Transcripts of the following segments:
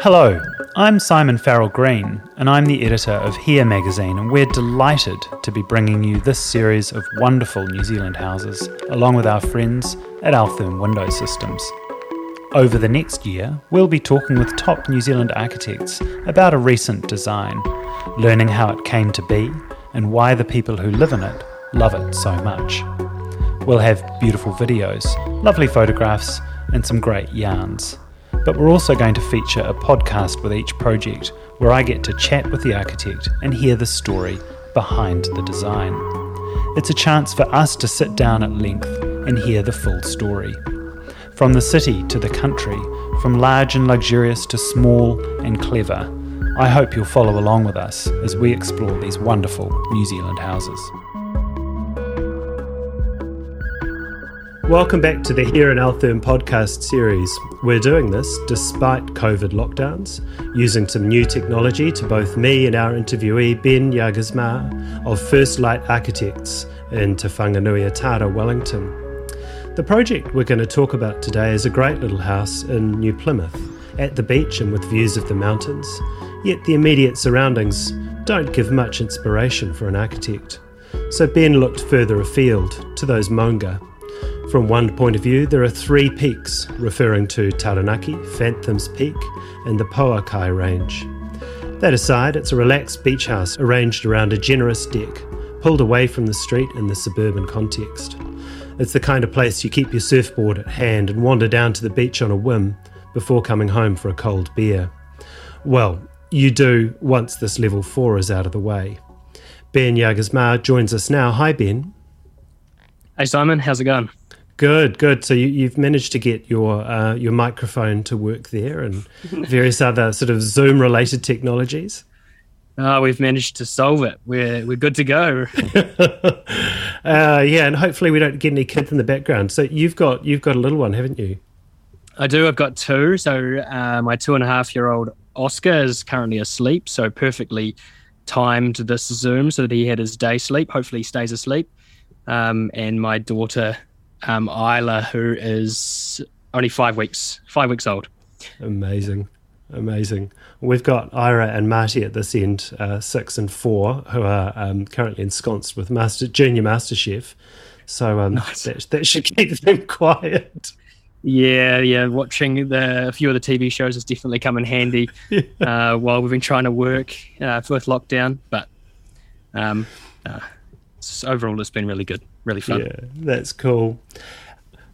Hello, I'm Simon Farrell Green, and I'm the editor of Here magazine, and we're delighted to be bringing you this series of wonderful New Zealand houses, along with our friends at Altherm Window Systems. Over the next year, we'll be talking with top New Zealand architects about a recent design, learning how it came to be and why the people who live in it love it so much. We'll have beautiful videos, lovely photographs, and some great yarns. But we're also going to feature a podcast with each project where I get to chat with the architect and hear the story behind the design. It's a chance for us to sit down at length and hear the full story. From the city to the country, from large and luxurious to small and clever, I hope you'll follow along with us as we explore these wonderful New Zealand houses. Welcome back to the Here in Altherm podcast series. We're doing this despite COVID lockdowns, using some new technology to both me and our interviewee Ben Jagersma of First Light Architects in Te Whanganui-a-Tara, Wellington. The project we're going to talk about today is a great little house in New Plymouth, at the beach and with views of the mountains, yet the immediate surroundings don't give much inspiration for an architect. So Ben looked further afield to those Maunga from one point of view, there are three peaks, referring to Taranaki, Fantham's Peak, and the Pouakai Range. That aside, it's a relaxed beach house arranged around a generous deck, pulled away from the street in the suburban context. It's the kind of place you keep your surfboard at hand and wander down to the beach on a whim before coming home for a cold beer. Well, you do once this level 4 is out of the way. Ben Jagersma joins us now. Hi, Ben. Hey, Simon. How's it going? Good, good. So you, have managed to get your uh, your microphone to work there, and various other sort of Zoom related technologies. Oh, we've managed to solve it. We're we're good to go. uh, yeah, and hopefully we don't get any kids in the background. So you've got you've got a little one, haven't you? I do. I've got two. So uh, my two and a half year old Oscar is currently asleep. So perfectly timed this Zoom so that he had his day sleep. Hopefully, he stays asleep. Um, and my daughter um, Isla, who is only five weeks five weeks old. Amazing, amazing. We've got Ira and Marty at this end, uh, six and four, who are um, currently ensconced with Master Junior Master Chef. So um, nice. that, that should keep them quiet. Yeah, yeah. Watching the a few of the TV shows has definitely come in handy yeah. uh, while we've been trying to work uh, with lockdown. But um, uh, overall, it's been really good really fun. Yeah, that's cool.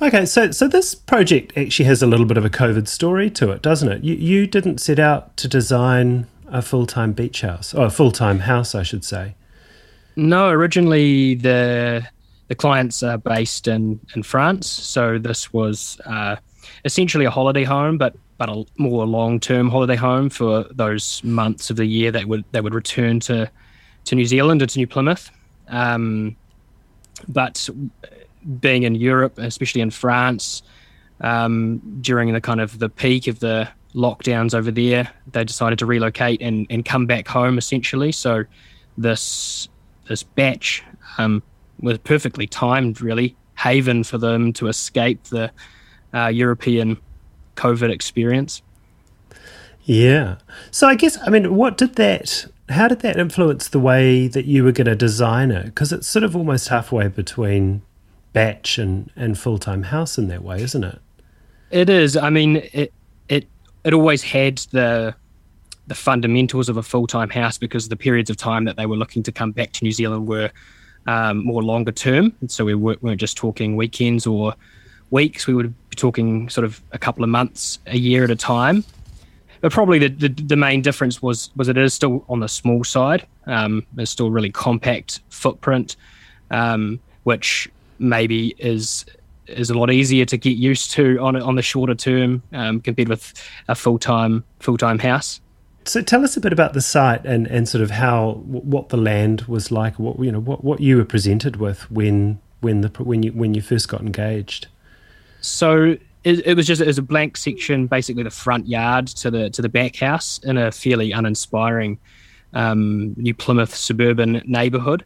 Okay, so so this project actually has a little bit of a COVID story to it, doesn't it? You you didn't set out to design a full time beach house or a full time house, I should say. No, originally the the clients are based in in France, so this was uh, essentially a holiday home, but but a more long term holiday home for those months of the year that would that would return to to New Zealand or to New Plymouth. Um, but being in Europe, especially in France, um, during the kind of the peak of the lockdowns over there, they decided to relocate and, and come back home essentially. So this this bach um, was perfectly timed, really haven for them to escape the uh, European COVID experience. Yeah. So I guess I mean, what did that how did that influence the way that you were going to design it? Because it's sort of almost halfway between bach and, and full time house in that way, isn't it? It is. I mean, it it it always had the the fundamentals of a full time house because the periods of time that they were looking to come back to New Zealand were um, more longer term. And so we weren't just talking weekends or weeks. We would be talking sort of a couple of months, a year at a time but probably the, the, the main difference was was it is still on the small side. Um, it's still really compact footprint, um, which maybe is is a lot easier to get used to on on the shorter term um, compared with a full time full time house. So tell us a bit about the site and, and sort of how what the land was like. What you know what, what you were presented with when when the when you when you first got engaged. So it, it was just it was a blank section, basically the front yard to the to the back house in a fairly uninspiring um, New Plymouth suburban neighbourhood.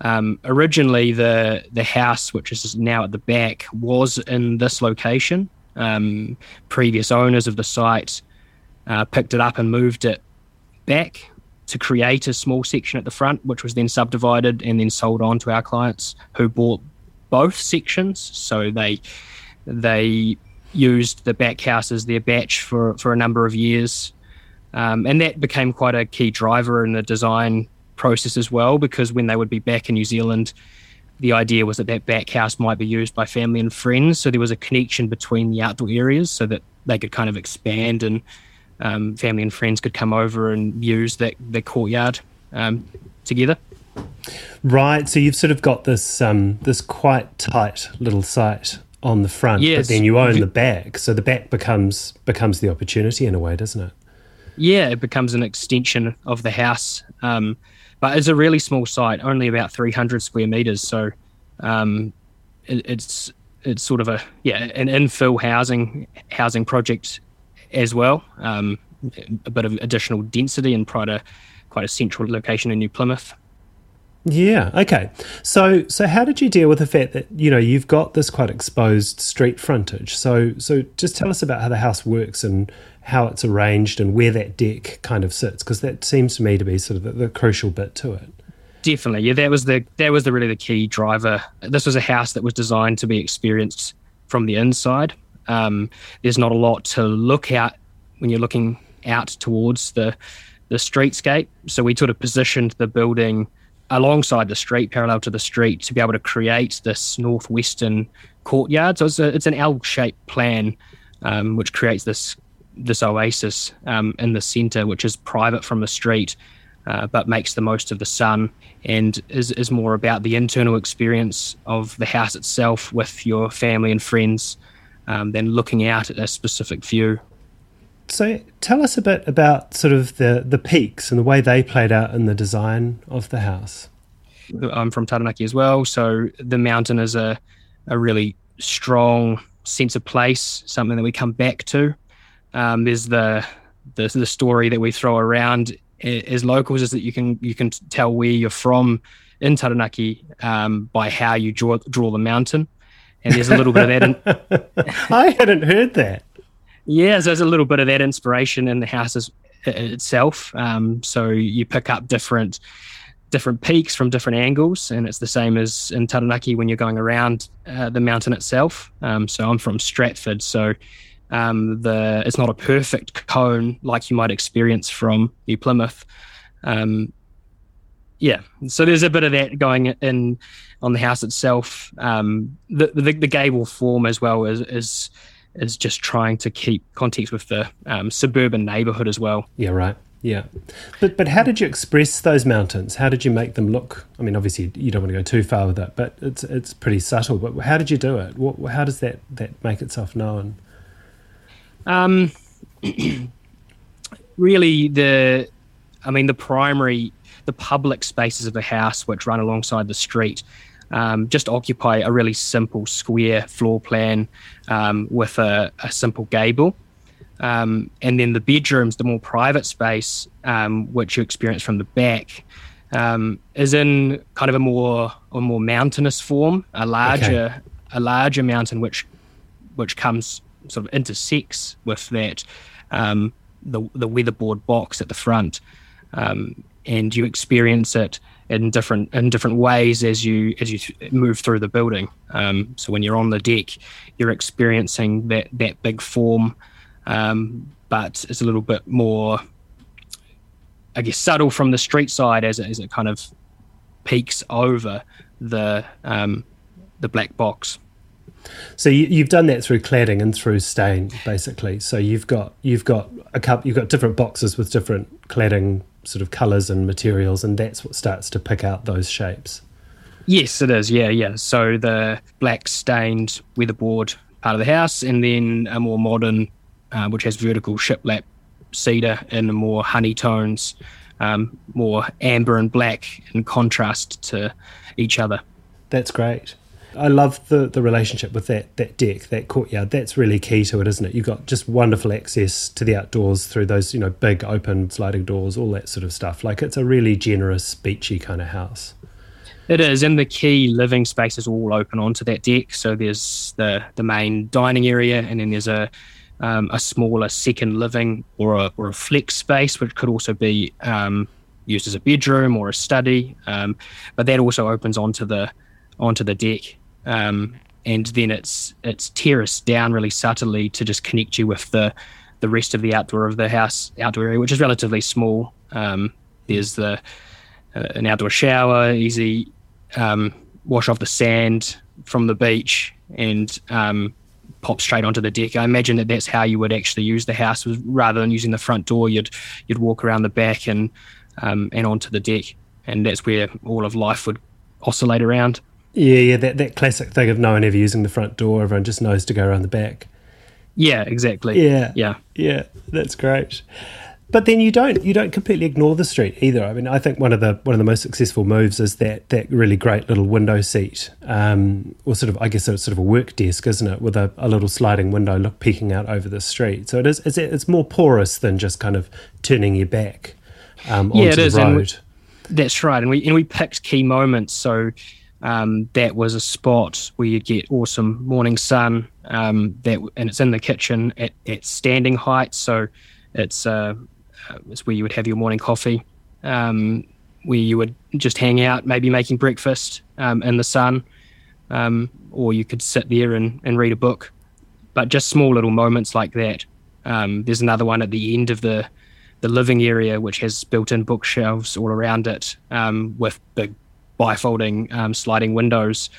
Um, originally, the the house, which is now at the back, was in this location. Um, previous owners of the site uh, picked it up and moved it back to create a small section at the front, which was then subdivided and then sold on to our clients who bought both sections. So they they used the back house as their bach for, for a number of years. Um, and that became quite a key driver in the design process as well, because when they would be back in New Zealand, the idea was that that back house might be used by family and friends. So there was a connection between the outdoor areas so that they could kind of expand and um, family and friends could come over and use that the courtyard um, together. Right. So you've sort of got this um, this quite tight little site on the front, yes. but then you own the back. So the back becomes becomes the opportunity in a way, doesn't it? Yeah, it becomes an extension of the house. Um, but it's a really small site, only about 300 square meters. So um, it, it's it's sort of a yeah an infill housing housing project as well. Um, a bit of additional density and quite a quite a central location in New Plymouth. Yeah. Okay. So so how did you deal with the fact that you know you've got this quite exposed street frontage? So so just tell us about how the house works and how it's arranged and where that deck kind of sits because that seems to me to be sort of the, the crucial bit to it. Definitely. Yeah. That was the that was the really the key driver. This was a house that was designed to be experienced from the inside. Um, there's not a lot to look at when you're looking out towards the the streetscape. So we sort of positioned the building alongside the street, parallel to the street, to be able to create this northwestern courtyard. So it's, a, it's an L-shaped plan, um, which creates this this oasis um, in the centre, which is private from the street, uh, but makes the most of the sun and is, is more about the internal experience of the house itself with your family and friends um, than looking out at a specific view. So tell us a bit about sort of the, the peaks and the way they played out in the design of the house. I'm from Taranaki as well, so the mountain is a, a really strong sense of place, something that we come back to. Um, there's the, the the story that we throw around as locals is that you can you can tell where you're from in Taranaki um, by how you draw draw the mountain, and there's a little bit of that. In- I hadn't heard that. Yeah, so there's a little bit of that inspiration in the house itself. Um, so you pick up different different peaks from different angles, and it's the same as in Taranaki when you're going around uh, the mountain itself. Um, so I'm from Stratford, so um, the it's not a perfect cone like you might experience from New Plymouth. Um, yeah, so there's a bit of that going in on the house itself. Um, the, the, the gable form as well is, is is just trying to keep context with the um, suburban neighborhood as well. Yeah, right. Yeah, but but how did you express those mountains? How did you make them look? I mean, obviously you don't want to go too far with that, but it's it's pretty subtle. But how did you do it? What, how does that that make itself known? Um, really, the I mean, the primary, the public spaces of the house which run alongside the street um, just occupy a really simple square floor plan um, with a, a, simple gable. Um, and then the bedrooms, the more private space, um, which you experience from the back, um, is in kind of a more a more mountainous form, a larger okay. a larger mountain which which comes sort of intersects with that um, the the weatherboard box at the front, and you experience it in different in different ways as you as you move through the building. Um, so when you're on the deck, you're experiencing that that big form, um, but it's a little bit more, I guess, subtle from the street side as it, as it kind of peaks over the um, the black box. So you, have done that through cladding and through stain, basically. So you've got you've got a couple, you've got different boxes with different cladding sort of colors and materials, and that's what starts to pick out those shapes. Yes, it is. Yeah, yeah. So the black stained weatherboard part of the house, and then a more modern, uh, which has vertical shiplap cedar in more honey tones, um, more amber and black in contrast to each other. That's great. I love the, the relationship with that that deck, that courtyard. That's really key to it, isn't it? You've got just wonderful access to the outdoors through those, you know, big open sliding doors, all that sort of stuff. Like it's a really generous, beachy kind of house. It is, and the key living space is all open onto that deck. So there's the the main dining area, and then there's a um, a smaller second living or a, or a flex space, which could also be um, used as a bedroom or a study. Um, but that also opens onto the onto the deck, um, and then it's it's terraced down really subtly to just connect you with the the rest of the outdoor of the house outdoor area, which is relatively small. Um, there's the uh, an outdoor shower, easy um, wash off the sand from the beach, and um, pop straight onto the deck. I imagine that that's how you would actually use the house, was rather than using the front door, you'd you'd walk around the back and um, and onto the deck, and that's where all of life would oscillate around. Yeah, yeah, that that classic thing of no one ever using the front door, everyone just knows to go around the back. Yeah, exactly. Yeah, yeah, yeah. That's great. But then you don't you don't completely ignore the street either. I mean, I think one of the one of the most successful moves is that that really great little window seat, um, or sort of I guess it's sort of a work desk, isn't it, with a, a little sliding window look peeking out over the street. So it is it's, it's more porous than just kind of turning your back um, onto yeah, it is. the road. We, that's right, and we and we picked key moments. So um, that was a spot where you'd get awesome morning sun. Um, that and it's in the kitchen at, at standing height, so it's uh, uh, it's where you would have your morning coffee, um, where you would just hang out, maybe making breakfast um, in the sun, um, or you could sit there and, and read a book. But just small little moments like that. Um, there's another one at the end of the the living area, which has built-in bookshelves all around it, with big bifolding um, sliding windows.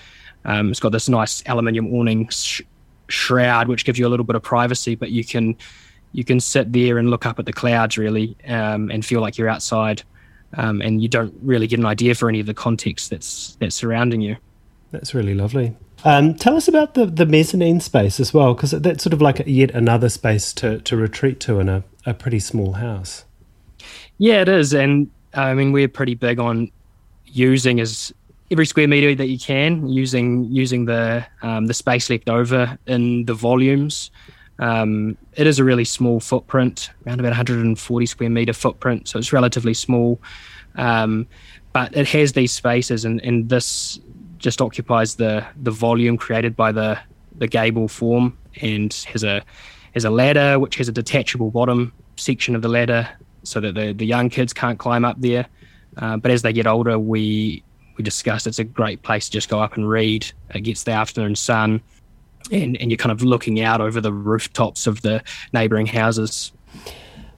it's got this nice aluminium awning sh- shroud, which gives you a little bit of privacy, but you can you can sit there and look up at the clouds really um, and feel like you're outside um, and you don't really get an idea for any of the context that's that's surrounding you. That's really lovely. Um, tell us about the, the mezzanine space as well because that's sort of like a, yet another space to, to retreat to in a, a pretty small house. Yeah it is and i mean we're pretty big on using as every square meter that you can using using the um, the space left over in the volumes um, it is a really small footprint, around about 140 square meter footprint, so it's relatively small. Um, but it has these spaces, and, and this just occupies the the volume created by the the gable form, and has a has a ladder which has a detachable bottom section of the ladder, so that the the young kids can't climb up there. Uh, but as they get older, we we discussed it's a great place to just go up and read. It gets the afternoon sun and, and you're kind of looking out over the rooftops of the neighbouring houses.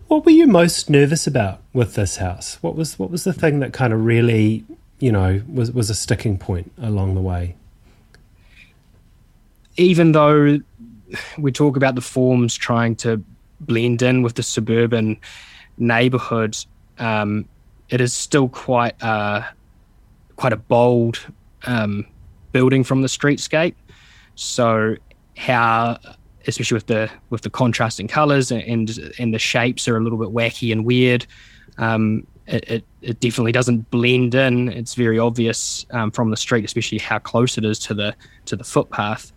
What were you most nervous about with this house? What was what was the thing that kind of really, you know, was was a sticking point along the way? Even though we talk about the forms trying to blend in with the suburban neighbourhood, um, it is still quite uh, quite a bold um, building from the streetscape. So how especially with the with the contrasting colors and and the shapes are a little bit wacky and weird. Um, it, it, it, definitely doesn't blend in. It's very obvious um, from the street, especially how close it is to the to the footpath.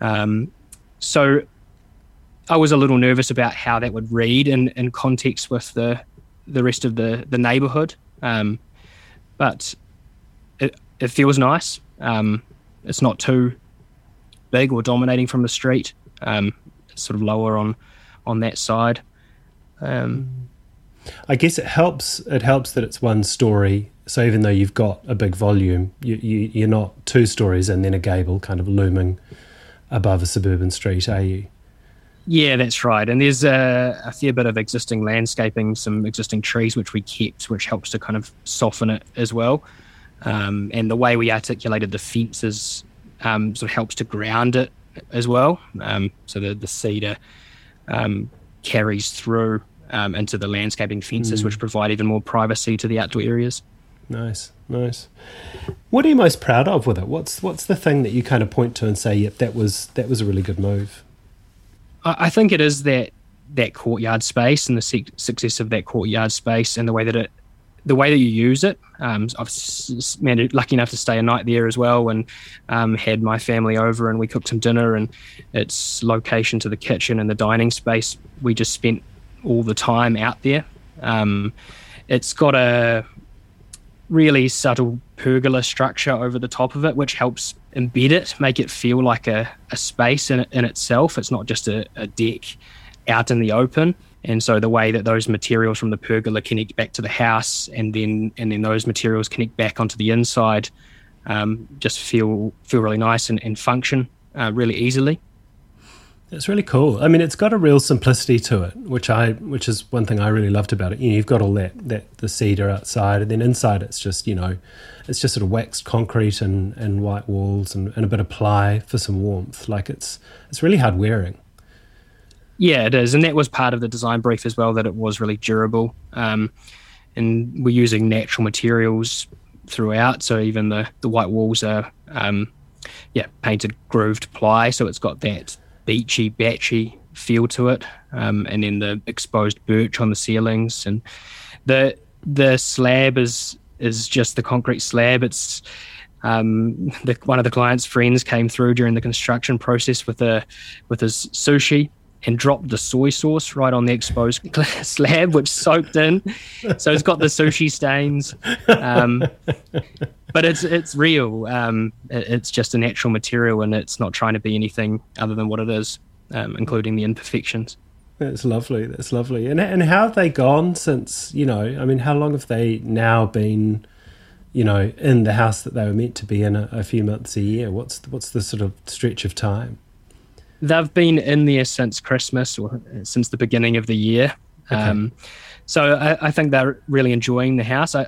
Um, so I was a little nervous about how that would read in, in context with the the rest of the the neighborhood. Um, but it, it feels nice. Um, it's not too big or dominating from the street. Um, sort of lower on on that side. Um, I guess it helps. It helps that it's one story. So even though you've got a big volume, you, you you're not two stories and then a gable kind of looming above a suburban street, are you? Yeah, that's right. And there's a, a, fair bit of existing landscaping, some existing trees which we kept, which helps to kind of soften it as well. Um, and the way we articulated the fences um, sort of helps to ground it as well. Um, so the, the cedar um, carries through um, into the landscaping fences, mm. which provide even more privacy to the outdoor areas. Nice, nice. What are you most proud of with it? What's what's the thing that you kind of point to and say, "Yep, that was that was a really good move." I, think it is that that courtyard space and the success of that courtyard space and the way that it the way that you use it. Um, I've been lucky enough to stay a night there as well, and um, had my family over, and we cooked some dinner. And its location to the kitchen and the dining space, we just spent all the time out there. Um, it's got a really subtle pergola structure over the top of it, which helps embed it, make it feel like a, a space in, in itself. It's not just a, a deck out in the open. And so the way that those materials from the pergola connect back to the house, and then and then those materials connect back onto the inside, um, just feel feel really nice and, and function uh, really easily. It's really cool. I mean, it's got a real simplicity to it, which I, which is one thing I really loved about it. You know, you've got all that, that the cedar outside, and then inside it's just, you know, it's just sort of waxed concrete and, and white walls and, and a bit of ply for some warmth. Like it's, it's really hard wearing. Yeah, it is, and that was part of the design brief as well. That it was really durable, um, and we're using natural materials throughout. So even the the white walls are, um, yeah, painted grooved ply, so it's got that beachy, batchy feel to it, um, and then the exposed birch on the ceilings, and the the slab is is just the concrete slab. It's um, the, one of the client's friends came through during the construction process with a with his sushi and dropped the soy sauce right on the exposed slab, which soaked in. So it's got the sushi stains. Um, but it's it's real. Um, it, it's just a natural material, and it's not trying to be anything other than what it is, um, including the imperfections. That's lovely. That's lovely. And and how have they gone since? You know, I mean, how long have they now been? You know, in the house that they were meant to be in a, a few months a year. What's what's the sort of stretch of time? They've been in there since Christmas or since the beginning of the year. Okay. Um, so I, I, think they're really enjoying the house. I,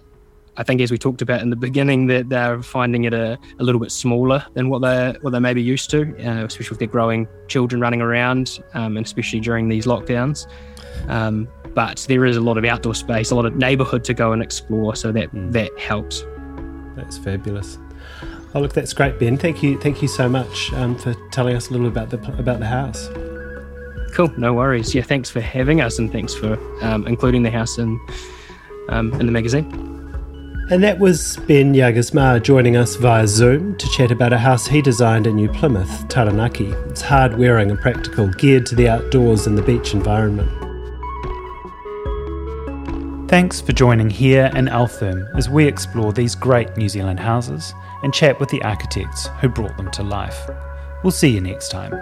I think, as we talked about in the beginning, that they're finding it a, a little bit smaller than what they what they may be used to, uh, especially with their growing children running around, um, and especially during these lockdowns. Um, but there is a lot of outdoor space, a lot of neighbourhood to go and explore, so that mm. that helps. That's fabulous. Oh, look, that's great, Ben. Thank you, thank you so much um, for telling us a little about the about the house. Cool, no worries. Yeah, thanks for having us, and thanks for um, including the house in um, in the magazine. And that was Ben Jagersma joining us via Zoom to chat about a house he designed in New Plymouth, Taranaki. It's hard wearing and practical, geared to the outdoors and the beach environment. Thanks for joining here in Altherm as we explore these great New Zealand houses and chat with the architects who brought them to life. We'll see you next time.